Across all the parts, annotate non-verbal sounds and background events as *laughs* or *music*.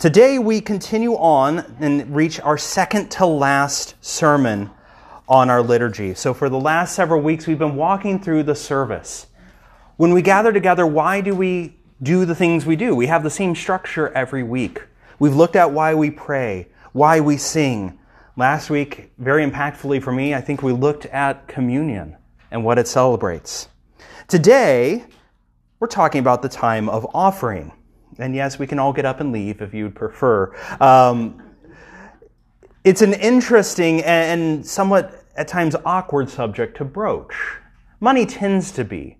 Today we continue on and reach our second to last sermon on our liturgy. So, for the last several weeks, we've been walking through the service. When we gather together, why do we do the things we do? We have the same structure every week. We've looked at why we pray, why we sing. Last week, very impactfully for me, I think we looked at communion and what it celebrates. Today, we're talking about the time of offering. And yes, we can all get up and leave if you'd prefer. Um, it's an interesting and somewhat at times awkward subject to broach. Money tends to be.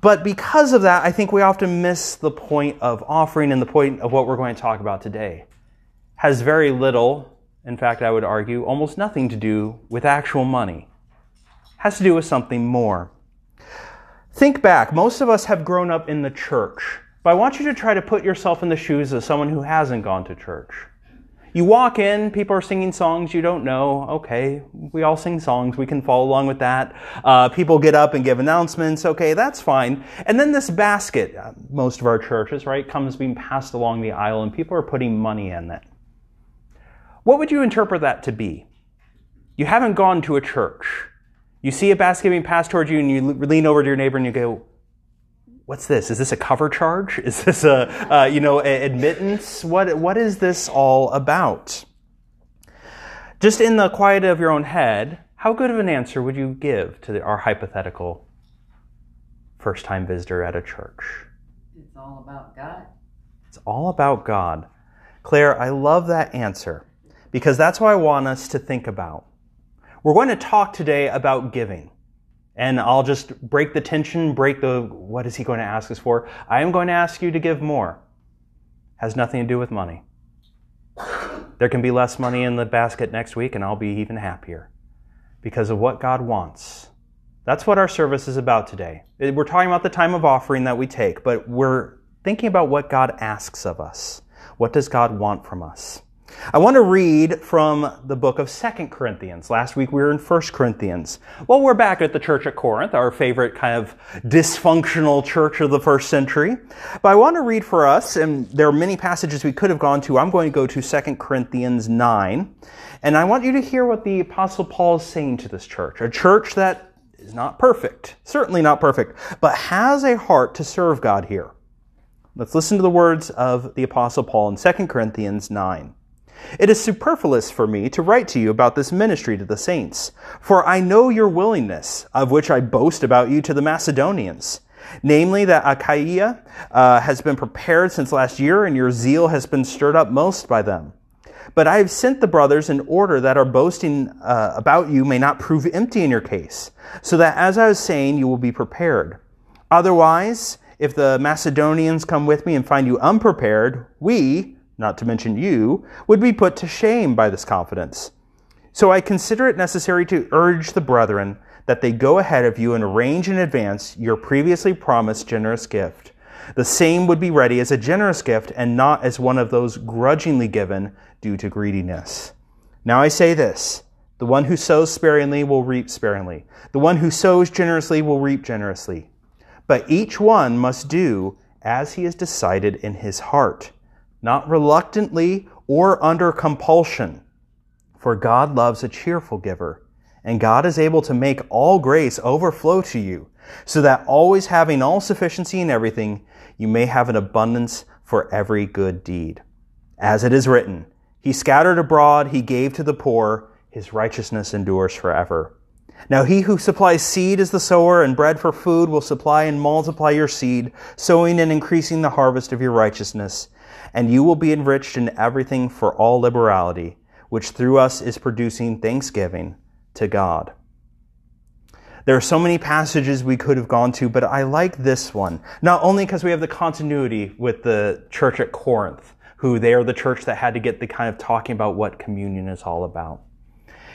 But because of that, I think we often miss the point of offering and the point of what we're going to talk about today. Has very little, in fact, I would argue, almost nothing to do with actual money. Has to do with something more. Think back. Most of us have grown up in the church. But I want you to try to put yourself in the shoes of someone who hasn't gone to church. You walk in, people are singing songs you don't know. Okay, we all sing songs. We can follow along with that. Uh, people get up and give announcements. Okay, that's fine. And then this basket, uh, most of our churches, right, comes being passed along the aisle and people are putting money in it. What would you interpret that to be? You haven't gone to a church. You see a basket being passed towards you and you lean over to your neighbor and you go, what's this? Is this a cover charge? *laughs* Is this a, uh, you know, admittance? What, what is this all about? Just in the quiet of your own head, how good of an answer would you give to the, our hypothetical first time visitor at a church? It's all about God. It's all about God. Claire, I love that answer because that's what I want us to think about. We're going to talk today about giving and I'll just break the tension, break the what is he going to ask us for? I am going to ask you to give more. Has nothing to do with money. There can be less money in the basket next week, and I'll be even happier because of what God wants. That's what our service is about today. We're talking about the time of offering that we take, but we're thinking about what God asks of us. What does God want from us? I want to read from the book of Second Corinthians. Last week we were in First Corinthians. Well, we're back at the church at Corinth, our favorite kind of dysfunctional church of the first century. But I want to read for us, and there are many passages we could have gone to. I'm going to go to Second Corinthians 9. And I want you to hear what the Apostle Paul is saying to this church. A church that is not perfect, certainly not perfect, but has a heart to serve God here. Let's listen to the words of the Apostle Paul in 2 Corinthians 9. It is superfluous for me to write to you about this ministry to the saints, for I know your willingness, of which I boast about you to the Macedonians. Namely, that Achaia uh, has been prepared since last year, and your zeal has been stirred up most by them. But I have sent the brothers in order that our boasting uh, about you may not prove empty in your case, so that, as I was saying, you will be prepared. Otherwise, if the Macedonians come with me and find you unprepared, we, not to mention you, would be put to shame by this confidence. So I consider it necessary to urge the brethren that they go ahead of you and arrange in advance your previously promised generous gift. The same would be ready as a generous gift and not as one of those grudgingly given due to greediness. Now I say this the one who sows sparingly will reap sparingly, the one who sows generously will reap generously. But each one must do as he has decided in his heart not reluctantly or under compulsion. For God loves a cheerful giver, and God is able to make all grace overflow to you, so that always having all sufficiency in everything, you may have an abundance for every good deed. As it is written, He scattered abroad, He gave to the poor, His righteousness endures forever. Now he who supplies seed as the sower and bread for food will supply and multiply your seed, sowing and increasing the harvest of your righteousness and you will be enriched in everything for all liberality, which through us is producing thanksgiving to God. There are so many passages we could have gone to, but I like this one. Not only because we have the continuity with the church at Corinth, who they are the church that had to get the kind of talking about what communion is all about.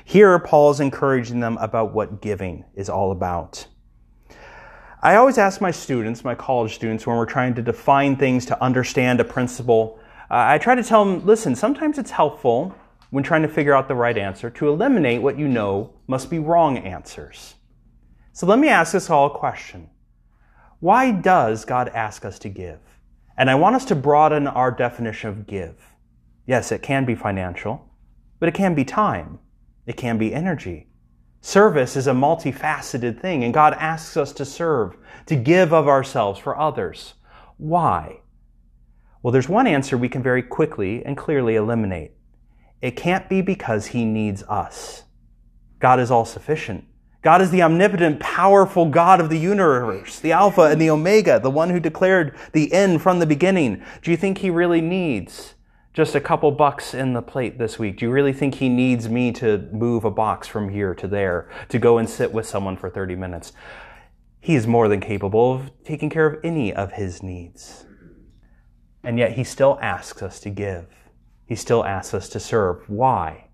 Here, Paul is encouraging them about what giving is all about. I always ask my students, my college students, when we're trying to define things to understand a principle, uh, I try to tell them listen, sometimes it's helpful when trying to figure out the right answer to eliminate what you know must be wrong answers. So let me ask us all a question Why does God ask us to give? And I want us to broaden our definition of give. Yes, it can be financial, but it can be time. It can be energy. Service is a multifaceted thing, and God asks us to serve, to give of ourselves for others. Why? Well, there's one answer we can very quickly and clearly eliminate. It can't be because He needs us. God is all sufficient. God is the omnipotent, powerful God of the universe, the Alpha and the Omega, the one who declared the end from the beginning. Do you think He really needs just a couple bucks in the plate this week? Do you really think he needs me to move a box from here to there to go and sit with someone for 30 minutes? He is more than capable of taking care of any of his needs. And yet he still asks us to give. He still asks us to serve. Why?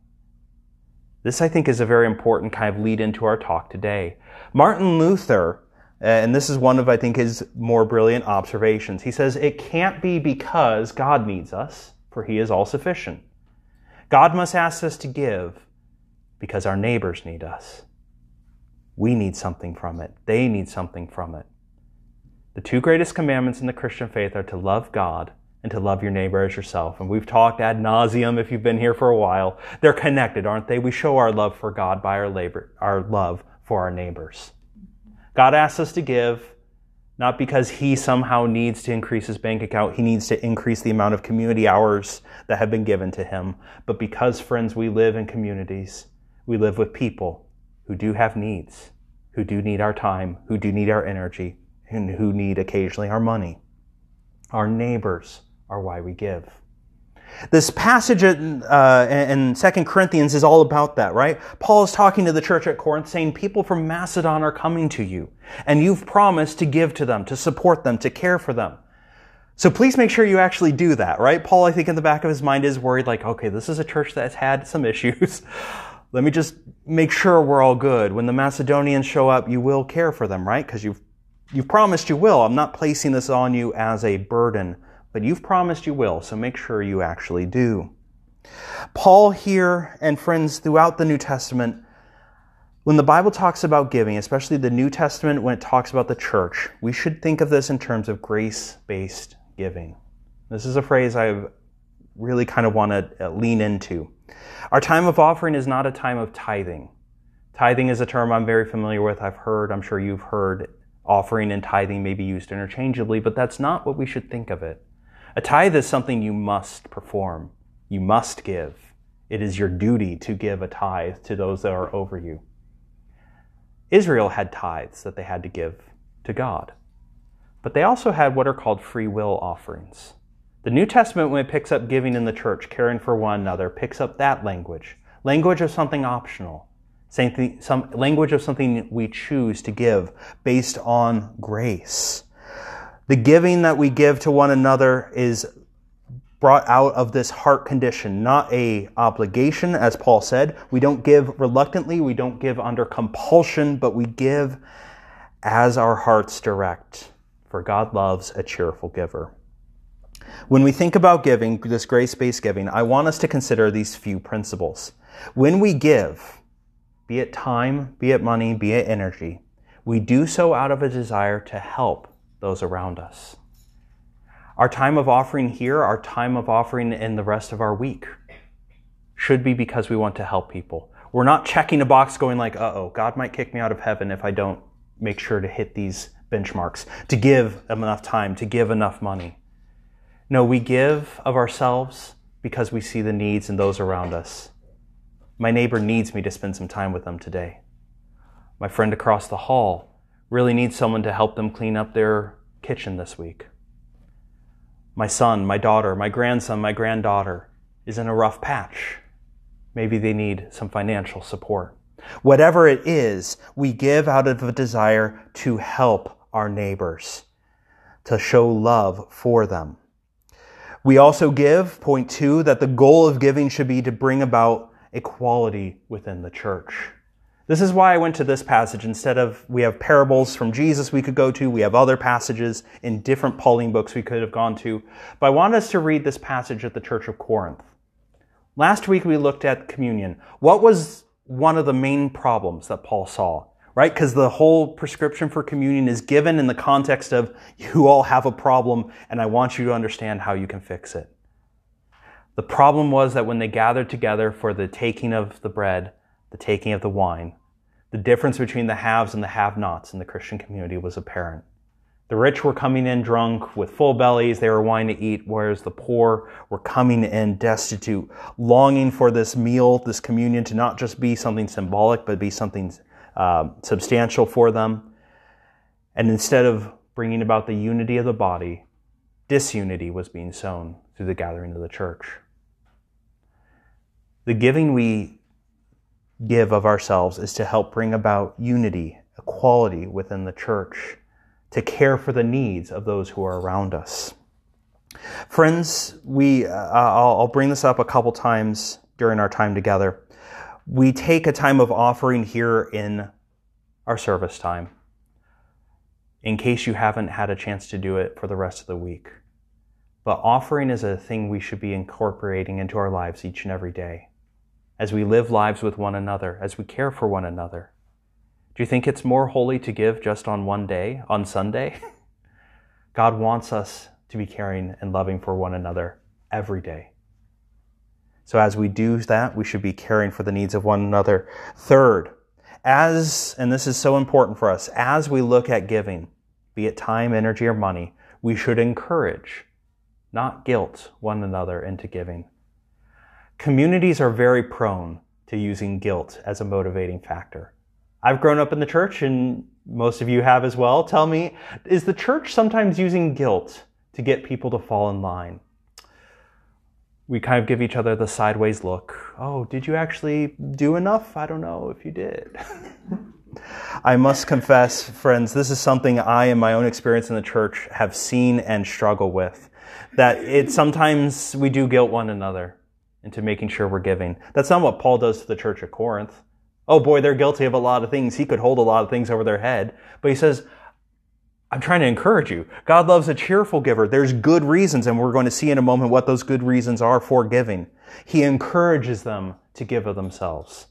This, I think, is a very important kind of lead into our talk today. Martin Luther, uh, and this is one of, I think, his more brilliant observations. He says, It can't be because God needs us for he is all sufficient. God must ask us to give because our neighbors need us. We need something from it. They need something from it. The two greatest commandments in the Christian faith are to love God and to love your neighbor as yourself. And we've talked ad nauseum if you've been here for a while. They're connected, aren't they? We show our love for God by our labor, our love for our neighbors. God asks us to give not because he somehow needs to increase his bank account, he needs to increase the amount of community hours that have been given to him, but because, friends, we live in communities, we live with people who do have needs, who do need our time, who do need our energy, and who need occasionally our money. Our neighbors are why we give. This passage in, uh, in 2 Corinthians is all about that, right? Paul is talking to the church at Corinth saying, people from Macedon are coming to you, and you've promised to give to them, to support them, to care for them. So please make sure you actually do that, right? Paul, I think in the back of his mind is worried like, okay, this is a church that's had some issues. *laughs* Let me just make sure we're all good. When the Macedonians show up, you will care for them, right? Because you've, you've promised you will. I'm not placing this on you as a burden but you've promised you will, so make sure you actually do. Paul here and friends throughout the New Testament, when the Bible talks about giving, especially the New Testament when it talks about the church, we should think of this in terms of grace based giving. This is a phrase I really kind of want to uh, lean into. Our time of offering is not a time of tithing. Tithing is a term I'm very familiar with. I've heard, I'm sure you've heard, offering and tithing may be used interchangeably, but that's not what we should think of it. A tithe is something you must perform. You must give. It is your duty to give a tithe to those that are over you. Israel had tithes that they had to give to God. But they also had what are called free will offerings. The New Testament, when it picks up giving in the church, caring for one another, picks up that language. Language of something optional. Some language of something we choose to give based on grace. The giving that we give to one another is brought out of this heart condition, not a obligation, as Paul said. We don't give reluctantly, we don't give under compulsion, but we give as our hearts direct. For God loves a cheerful giver. When we think about giving, this grace based giving, I want us to consider these few principles. When we give, be it time, be it money, be it energy, we do so out of a desire to help those around us. Our time of offering here, our time of offering in the rest of our week, should be because we want to help people. We're not checking a box going like, uh oh, God might kick me out of heaven if I don't make sure to hit these benchmarks, to give enough time, to give enough money. No, we give of ourselves because we see the needs in those around us. My neighbor needs me to spend some time with them today. My friend across the hall really need someone to help them clean up their kitchen this week. My son, my daughter, my grandson, my granddaughter is in a rough patch. Maybe they need some financial support. Whatever it is, we give out of a desire to help our neighbors, to show love for them. We also give, point two, that the goal of giving should be to bring about equality within the church. This is why I went to this passage instead of we have parables from Jesus we could go to, we have other passages in different Pauline books we could have gone to. But I want us to read this passage at the Church of Corinth. Last week we looked at communion. What was one of the main problems that Paul saw? Right? Because the whole prescription for communion is given in the context of you all have a problem and I want you to understand how you can fix it. The problem was that when they gathered together for the taking of the bread, the taking of the wine, the difference between the haves and the have nots in the Christian community was apparent. The rich were coming in drunk with full bellies, they were wanting to eat, whereas the poor were coming in destitute, longing for this meal, this communion to not just be something symbolic, but be something uh, substantial for them. And instead of bringing about the unity of the body, disunity was being sown through the gathering of the church. The giving we give of ourselves is to help bring about unity, equality within the church to care for the needs of those who are around us. Friends, we, uh, I'll, I'll bring this up a couple times during our time together. We take a time of offering here in our service time in case you haven't had a chance to do it for the rest of the week. But offering is a thing we should be incorporating into our lives each and every day as we live lives with one another, as we care for one another. Do you think it's more holy to give just on one day, on Sunday? *laughs* God wants us to be caring and loving for one another every day. So as we do that, we should be caring for the needs of one another. Third, as, and this is so important for us, as we look at giving, be it time, energy, or money, we should encourage, not guilt one another into giving. Communities are very prone to using guilt as a motivating factor. I've grown up in the church and most of you have as well. Tell me, is the church sometimes using guilt to get people to fall in line? We kind of give each other the sideways look. Oh, did you actually do enough? I don't know if you did. *laughs* I must confess, friends, this is something I, in my own experience in the church, have seen and struggle with. That it sometimes we do guilt one another into making sure we're giving. That's not what Paul does to the church at Corinth oh boy, they're guilty of a lot of things. He could hold a lot of things over their head. But he says, I'm trying to encourage you. God loves a cheerful giver. There's good reasons, and we're going to see in a moment what those good reasons are for giving. He encourages them to give of themselves.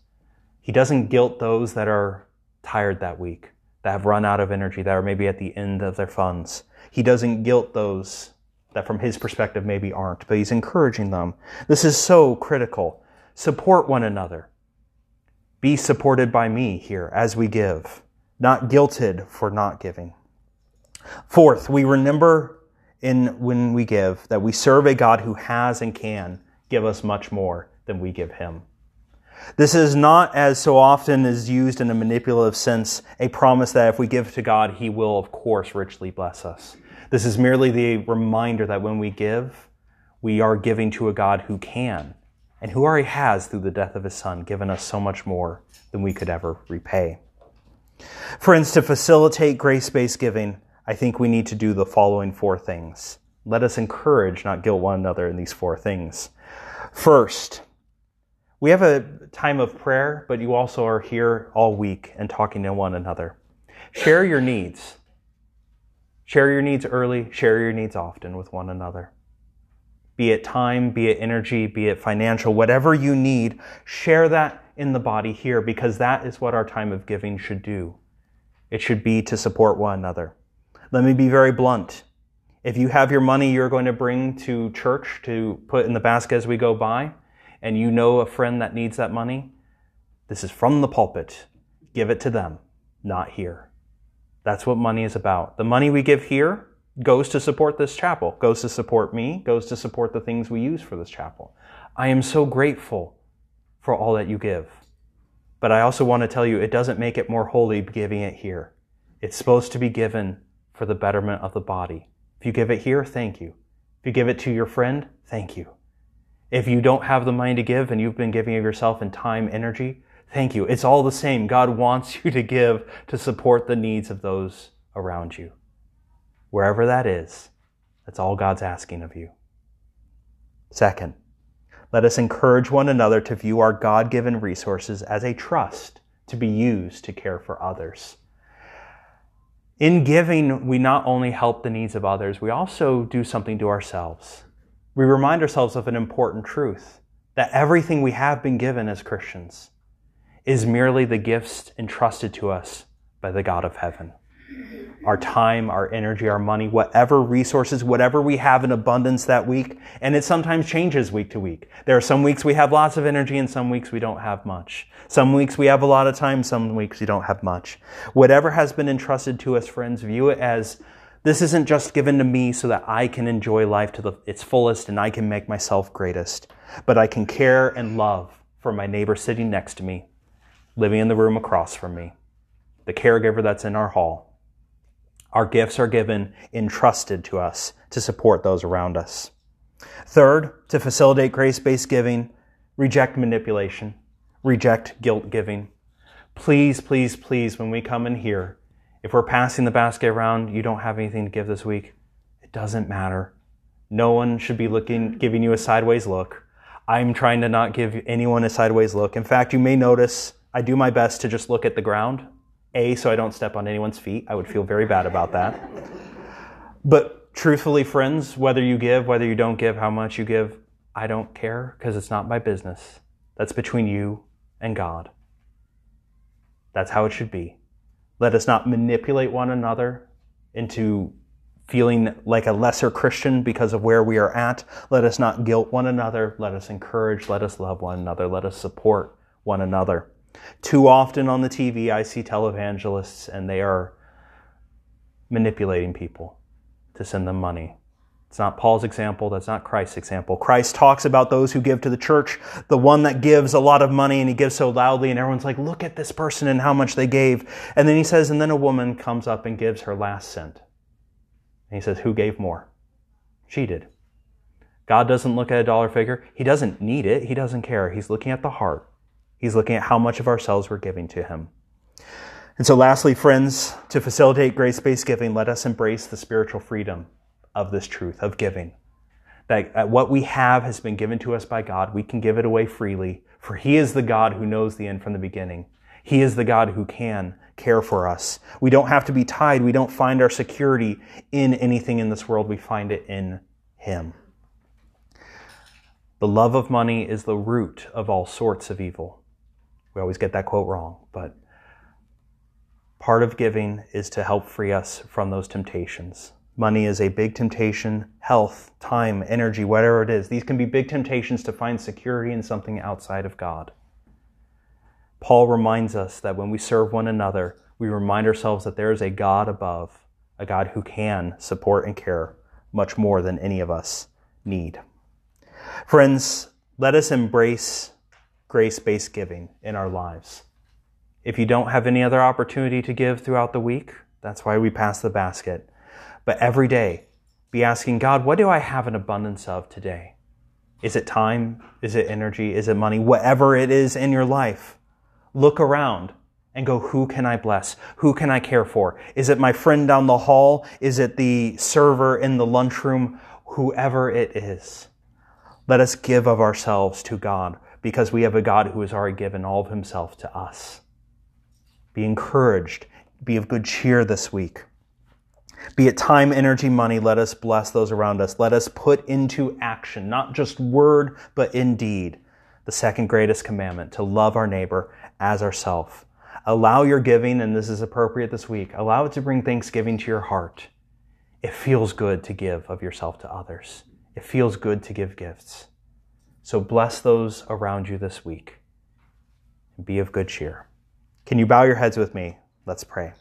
He doesn't guilt those that are tired that week, that have run out of energy, that are maybe at the end of their funds. He doesn't guilt those that from his perspective maybe aren't, but he's encouraging them. This is so critical. Support one another. Be supported by me here as we give, not guilted for not giving. Fourth, we remember in when we give that we serve a God who has and can give us much more than we give him. This is not, as so often is used in a manipulative sense, a promise that if we give to God, He will, of course, richly bless us. This is merely the reminder that when we give, we are giving to a God who can and who already has, through the death of his son, given us so much more than we could ever repay. Friends, to facilitate grace based giving, I think we need to do the following four things. Let us encourage, not guilt one another in these four things. First, we have a time of prayer, but you also are here all week and talking to one another. Share your needs. Share your needs early, share your needs often with one another be it time, be it energy, be it financial, whatever you need, share that in the body here because that is what our time of giving should do. It should be to support one another. Let me be very blunt. If you have your money you're going to bring to church to put in the basket as we go by, and you know a friend that needs that money, this is from the pulpit. Give it to them, not here. That's what money is about. The money we give here goes to support this chapel, goes to support me, goes to support the things we use for this chapel. I am so grateful for all that you give. But I also want to tell you, it doesn't make it more holy giving it here. It's supposed to be given for the betterment of the body. If you give it here, thank you. If you give it to your friend, thank you. If you don't have the money to give and you've been giving of yourself in time, energy, thank you. It's all the same. God wants you to give to support the needs of those around you wherever that is. That's all God's asking of you. Second, let us encourage one another to view our God given resources as a trust to be used to care for others. In giving, we not only help the needs of others, we also do something to ourselves. We remind ourselves of an important truth that everything we have been given as Christians is merely the gifts entrusted to us by the God of heaven. our time, our energy, our money, whatever resources, whatever we have in abundance that week. And it sometimes changes week to week. There are some weeks we have lots of energy and some weeks we don't have much. Some weeks we have a lot of time, some weeks we don't have much. Whatever has been entrusted to us, friends, view it as this isn't just given to me so that I can enjoy life to the, its fullest and I can make myself greatest, but I can care and love for my neighbor sitting next to me, living in the room across from me, the caregiver that's in our hall our gifts are given entrusted to us to support those around us. Third, to facilitate grace based giving, reject manipulation, reject guilt giving. Please, please, please, when we come in here, if we're passing the basket around, you don't have anything to give this week, it doesn't matter. No one should be looking, giving you a sideways look. I'm trying to not give anyone a sideways look. In fact, you may notice I do my best to just look at the ground a, so I don't step on anyone's feet. I would feel very bad about that. But truthfully, friends, whether you give, whether you don't give, how much you give, I don't care because it's not my business. That's between you and God. That's how it should be. Let us not manipulate one another into feeling like a lesser Christian because of where we are at. Let us not guilt one another. Let us encourage. Let us love one another. Let us support one another. Too often on the TV, I see televangelists and they are manipulating people to send them money. It's not Paul's example. That's not Christ's example. Christ talks about those who give to the church, the one that gives a lot of money and he gives so loudly, and everyone's like, look at this person and how much they gave. And then he says, and then a woman comes up and gives her last cent. And he says, who gave more? She did. God doesn't look at a dollar figure. He doesn't need it. He doesn't care. He's looking at the heart. He's looking at how much of ourselves we're giving to Him. And so, lastly, friends, to facilitate grace based giving, let us embrace the spiritual freedom of this truth, of giving. That what we have has been given to us by God. We can give it away freely, for He is the God who knows the end from the beginning. He is the God who can care for us. We don't have to be tied. We don't find our security in anything in this world. We find it in Him. The love of money is the root of all sorts of evil. We always get that quote wrong, but part of giving is to help free us from those temptations. Money is a big temptation, health, time, energy, whatever it is. These can be big temptations to find security in something outside of God. Paul reminds us that when we serve one another, we remind ourselves that there is a God above, a God who can support and care much more than any of us need. Friends, let us embrace grace based giving in our lives. If you don't have any other opportunity to give throughout the week, that's why we pass the basket. But every day, be asking God, what do I have an abundance of today? Is it time? Is it energy? Is it money? Whatever it is in your life, look around and go, who can I bless? Who can I care for? Is it my friend down the hall? Is it the server in the lunchroom? Whoever it is. Let us give of ourselves to God because we have a God who has already given all of himself to us. Be encouraged. Be of good cheer this week. Be it time, energy, money, let us bless those around us. Let us put into action, not just word, but in deed, the second greatest commandment to love our neighbor as ourself. Allow your giving, and this is appropriate this week, allow it to bring thanksgiving to your heart. It feels good to give of yourself to others. It feels good to give gifts. So bless those around you this week and be of good cheer. Can you bow your heads with me? Let's pray.